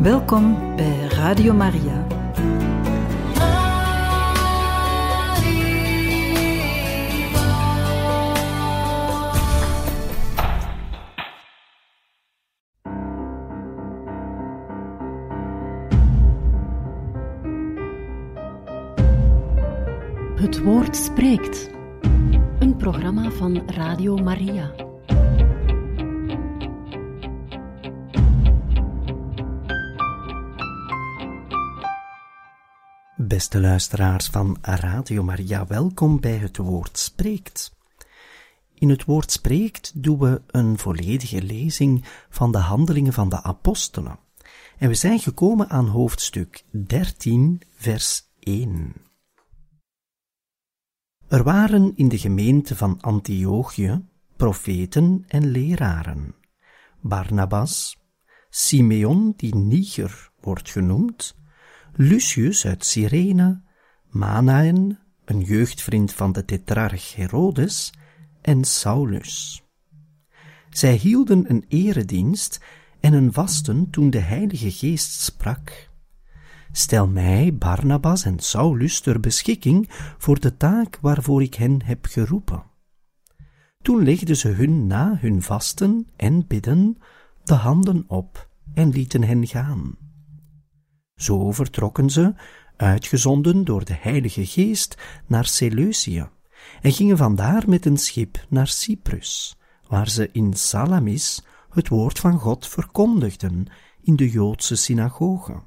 Welkom bij Radio Maria. Het woord spreekt. Een programma van Radio Maria. Beste luisteraars van Radio Maria, welkom bij Het Woord Spreekt. In Het Woord Spreekt doen we een volledige lezing van de handelingen van de apostelen. En we zijn gekomen aan hoofdstuk 13, vers 1. Er waren in de gemeente van Antiochië profeten en leraren. Barnabas, Simeon die Niger wordt genoemd, Lucius uit Cyrene, Manaen, een jeugdvriend van de tetrarch Herodes, en Saulus. Zij hielden een eredienst en een vasten toen de Heilige Geest sprak. Stel mij, Barnabas en Saulus ter beschikking voor de taak waarvoor ik hen heb geroepen. Toen legden ze hun na hun vasten en bidden de handen op en lieten hen gaan. Zo vertrokken ze, uitgezonden door de Heilige Geest, naar Seleucië en gingen vandaar met een schip naar Cyprus, waar ze in Salamis het woord van God verkondigden in de Joodse synagoge.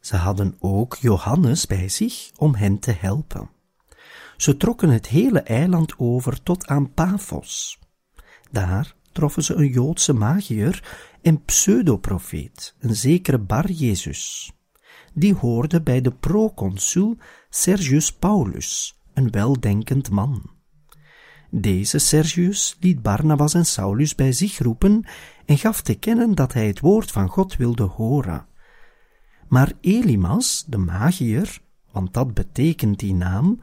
Ze hadden ook Johannes bij zich om hen te helpen. Ze trokken het hele eiland over tot aan Paphos. Daar troffen ze een Joodse magier en pseudoprofeet, een zekere Bar Jezus. Die hoorde bij de proconsul Sergius Paulus, een weldenkend man. Deze Sergius liet Barnabas en Saulus bij zich roepen en gaf te kennen dat hij het woord van God wilde horen. Maar Elimas, de magier, want dat betekent die naam,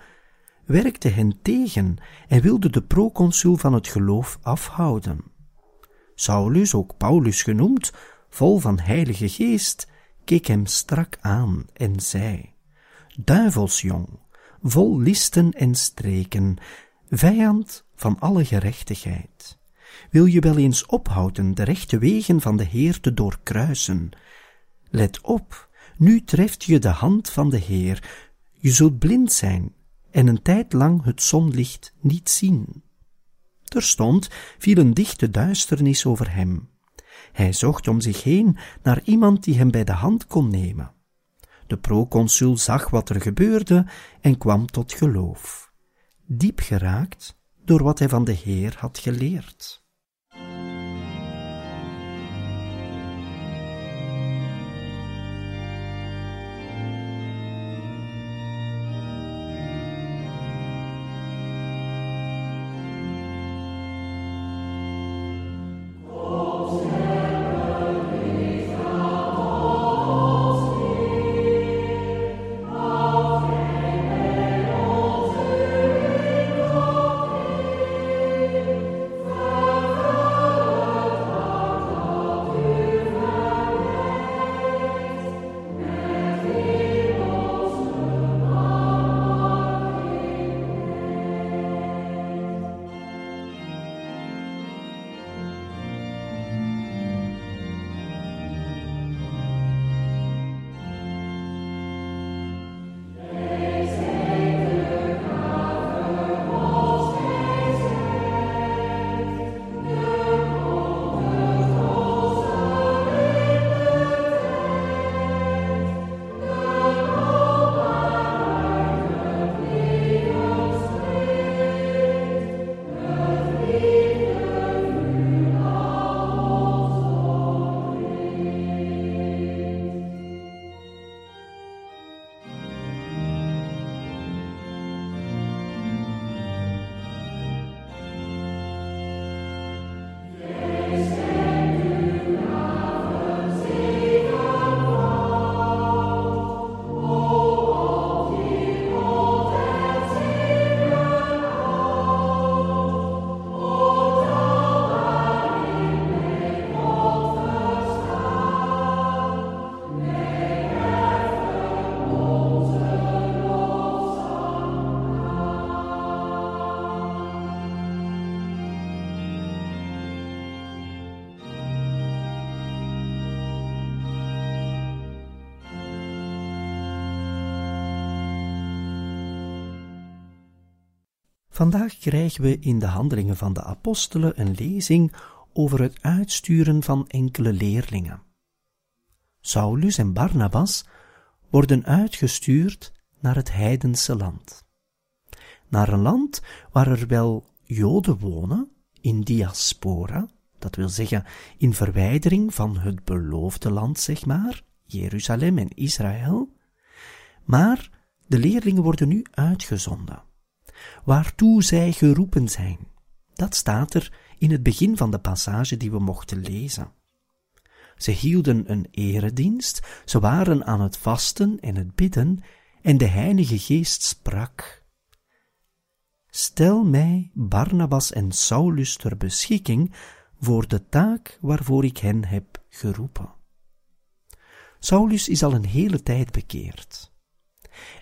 werkte hen tegen en wilde de proconsul van het geloof afhouden. Saulus, ook Paulus genoemd, vol van heilige geest, keek hem strak aan en zei, Duivelsjong, vol listen en streken, vijand van alle gerechtigheid. Wil je wel eens ophouden de rechte wegen van de Heer te doorkruisen? Let op, nu treft je de hand van de Heer, je zult blind zijn en een tijd lang het zonlicht niet zien. Terstond viel een dichte duisternis over hem. Hij zocht om zich heen naar iemand die hem bij de hand kon nemen. De proconsul zag wat er gebeurde en kwam tot geloof, diep geraakt door wat hij van de Heer had geleerd. Vandaag krijgen we in de handelingen van de apostelen een lezing over het uitsturen van enkele leerlingen. Saulus en Barnabas worden uitgestuurd naar het heidense land. Naar een land waar er wel Joden wonen, in diaspora, dat wil zeggen in verwijdering van het beloofde land, zeg maar, Jeruzalem en Israël, maar de leerlingen worden nu uitgezonden. Waartoe zij geroepen zijn, dat staat er in het begin van de passage die we mochten lezen. Ze hielden een eredienst, ze waren aan het vasten en het bidden, en de Heilige Geest sprak. Stel mij Barnabas en Saulus ter beschikking voor de taak waarvoor ik hen heb geroepen. Saulus is al een hele tijd bekeerd.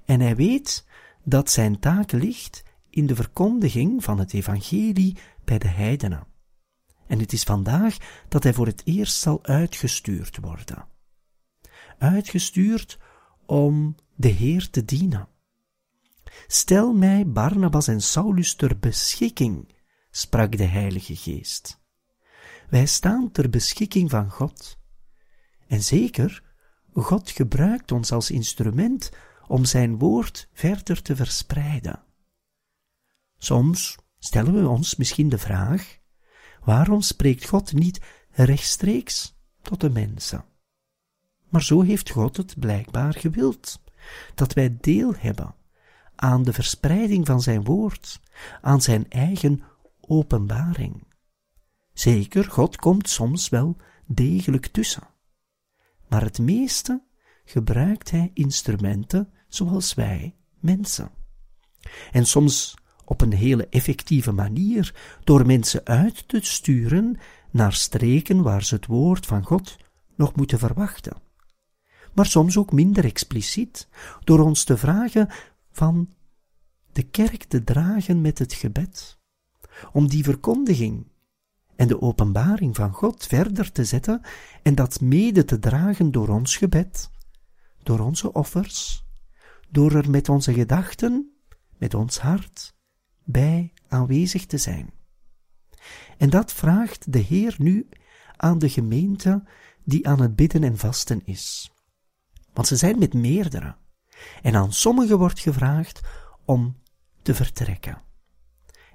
En hij weet dat zijn taak ligt in de verkondiging van het evangelie bij de heidenen. En het is vandaag dat hij voor het eerst zal uitgestuurd worden. Uitgestuurd om de Heer te dienen. Stel mij Barnabas en Saulus ter beschikking, sprak de Heilige Geest. Wij staan ter beschikking van God. En zeker, God gebruikt ons als instrument om zijn woord verder te verspreiden. Soms stellen we ons misschien de vraag: waarom spreekt God niet rechtstreeks tot de mensen? Maar zo heeft God het blijkbaar gewild, dat wij deel hebben aan de verspreiding van zijn woord, aan zijn eigen openbaring. Zeker, God komt soms wel degelijk tussen. Maar het meeste gebruikt hij instrumenten zoals wij, mensen. En soms op een hele effectieve manier, door mensen uit te sturen naar streken waar ze het woord van God nog moeten verwachten. Maar soms ook minder expliciet, door ons te vragen van de kerk te dragen met het gebed, om die verkondiging en de openbaring van God verder te zetten en dat mede te dragen door ons gebed, door onze offers, door er met onze gedachten, met ons hart, bij aanwezig te zijn. En dat vraagt de Heer nu aan de gemeente die aan het bidden en vasten is. Want ze zijn met meerdere. En aan sommigen wordt gevraagd om te vertrekken.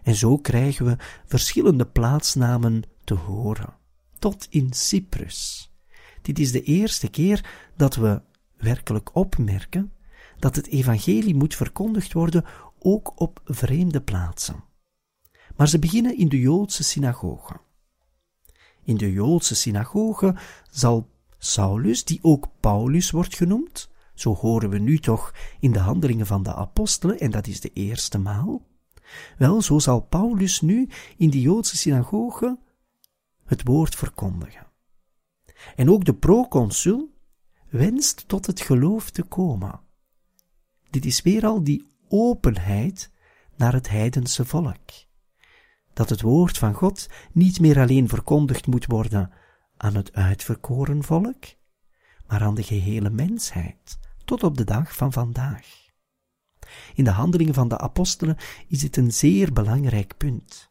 En zo krijgen we verschillende plaatsnamen te horen. Tot in Cyprus. Dit is de eerste keer dat we werkelijk opmerken dat het evangelie moet verkondigd worden ook op vreemde plaatsen. Maar ze beginnen in de Joodse synagoge. In de Joodse synagoge zal Saulus, die ook Paulus wordt genoemd, zo horen we nu toch in de handelingen van de apostelen, en dat is de eerste maal. Wel, zo zal Paulus nu in de Joodse synagoge het woord verkondigen. En ook de proconsul wenst tot het geloof te komen. Dit is weer al die openheid naar het heidense volk. Dat het woord van God niet meer alleen verkondigd moet worden aan het uitverkoren volk, maar aan de gehele mensheid, tot op de dag van vandaag. In de handelingen van de apostelen is dit een zeer belangrijk punt.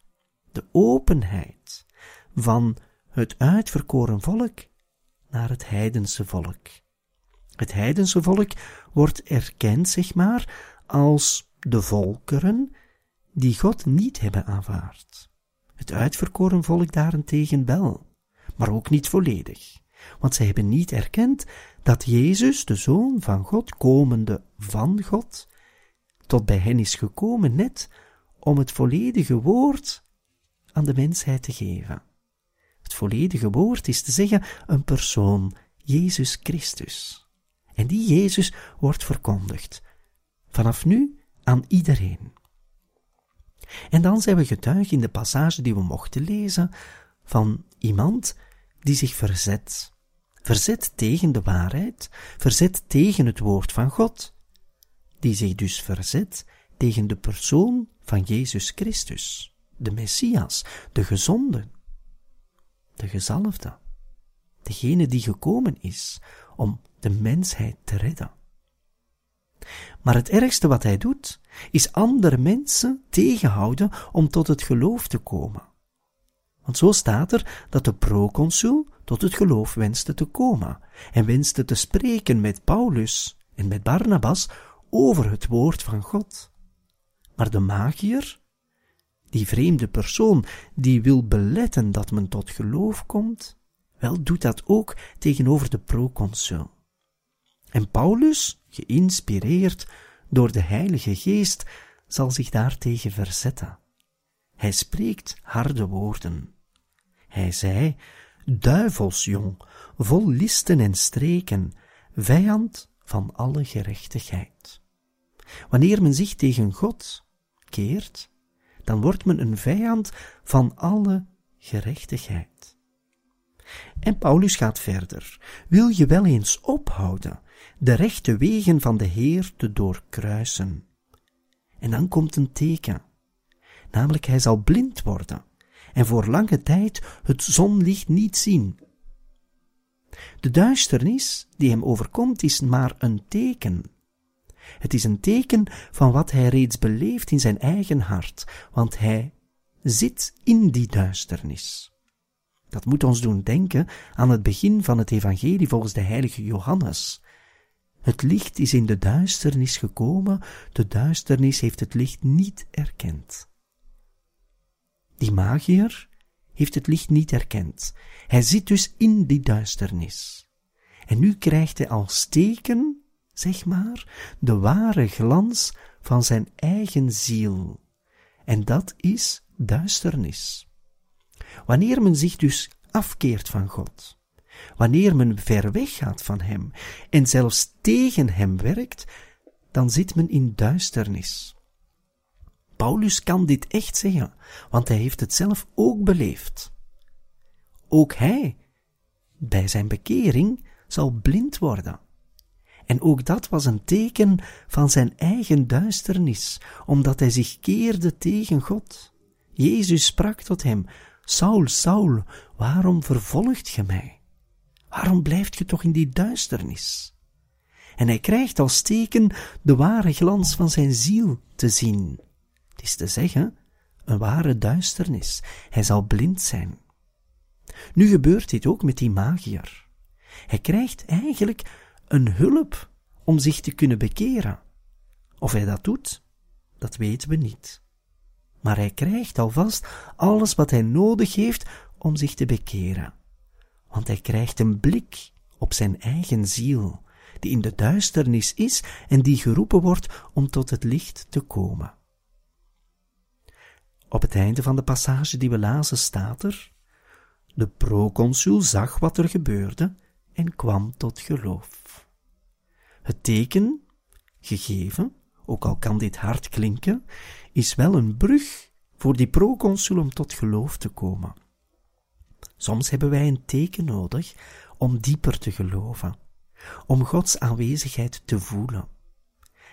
De openheid van het uitverkoren volk naar het heidense volk. Het heidense volk wordt erkend, zeg maar, als de volkeren die God niet hebben aanvaard. Het uitverkoren volk daarentegen wel, maar ook niet volledig, want zij hebben niet erkend dat Jezus, de Zoon van God, komende van God, tot bij hen is gekomen net om het volledige woord aan de mensheid te geven. Het volledige woord is te zeggen een persoon, Jezus Christus. En die Jezus wordt verkondigd, vanaf nu aan iedereen. En dan zijn we getuige in de passage die we mochten lezen van iemand die zich verzet. Verzet tegen de waarheid, verzet tegen het woord van God, die zich dus verzet tegen de persoon van Jezus Christus, de Messias, de gezonde, de gezalfde, degene die gekomen is om de mensheid te redden. Maar het ergste wat hij doet, is andere mensen tegenhouden om tot het geloof te komen. Want zo staat er dat de proconsul tot het geloof wenste te komen en wenste te spreken met Paulus en met Barnabas over het woord van God. Maar de magier, die vreemde persoon die wil beletten dat men tot geloof komt, wel doet dat ook tegenover de proconsul. En Paulus, geïnspireerd door de Heilige Geest, zal zich daartegen verzetten. Hij spreekt harde woorden. Hij zei, duivelsjong, vol listen en streken, vijand van alle gerechtigheid. Wanneer men zich tegen God keert, dan wordt men een vijand van alle gerechtigheid. En Paulus gaat verder. Wil je wel eens ophouden de rechte wegen van de Heer te doorkruisen? En dan komt een teken, namelijk hij zal blind worden en voor lange tijd het zonlicht niet zien. De duisternis die hem overkomt is maar een teken. Het is een teken van wat hij reeds beleeft in zijn eigen hart, want hij zit in die duisternis. Dat moet ons doen denken aan het begin van het evangelie volgens de heilige Johannes. Het licht is in de duisternis gekomen, de duisternis heeft het licht niet erkend. Die magier heeft het licht niet erkend. Hij zit dus in die duisternis. En nu krijgt hij als teken, zeg maar, de ware glans van zijn eigen ziel. En dat is duisternis. Wanneer men zich dus afkeert van God, wanneer men ver weg gaat van Hem en zelfs tegen Hem werkt, dan zit men in duisternis. Paulus kan dit echt zeggen, want hij heeft het zelf ook beleefd. Ook hij, bij zijn bekering, zal blind worden. En ook dat was een teken van zijn eigen duisternis, omdat hij zich keerde tegen God. Jezus sprak tot hem, Saul, Saul, waarom vervolgt ge mij? Waarom blijft ge toch in die duisternis? En hij krijgt als teken de ware glans van zijn ziel te zien. Het is te zeggen, een ware duisternis. Hij zal blind zijn. Nu gebeurt dit ook met die magier. Hij krijgt eigenlijk een hulp om zich te kunnen bekeren. Of hij dat doet, dat weten we niet. Maar hij krijgt alvast alles wat hij nodig heeft om zich te bekeren. Want hij krijgt een blik op zijn eigen ziel, die in de duisternis is en die geroepen wordt om tot het licht te komen. Op het einde van de passage die we lazen staat er, de proconsul zag wat er gebeurde en kwam tot geloof. Het teken, gegeven, ook al kan dit hard klinken, is wel een brug voor die proconsul om tot geloof te komen. Soms hebben wij een teken nodig om dieper te geloven, om Gods aanwezigheid te voelen.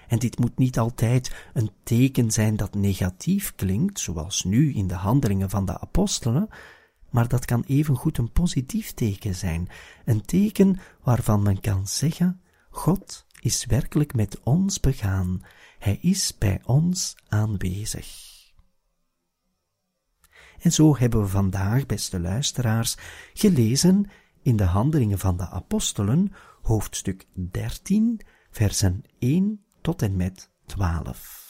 En dit moet niet altijd een teken zijn dat negatief klinkt, zoals nu in de handelingen van de apostelen, maar dat kan evengoed een positief teken zijn, een teken waarvan men kan zeggen, God is werkelijk met ons begaan, Hij is bij ons aanwezig. En zo hebben we vandaag, beste luisteraars, gelezen in de Handelingen van de Apostelen, hoofdstuk 13, versen 1 tot en met 12.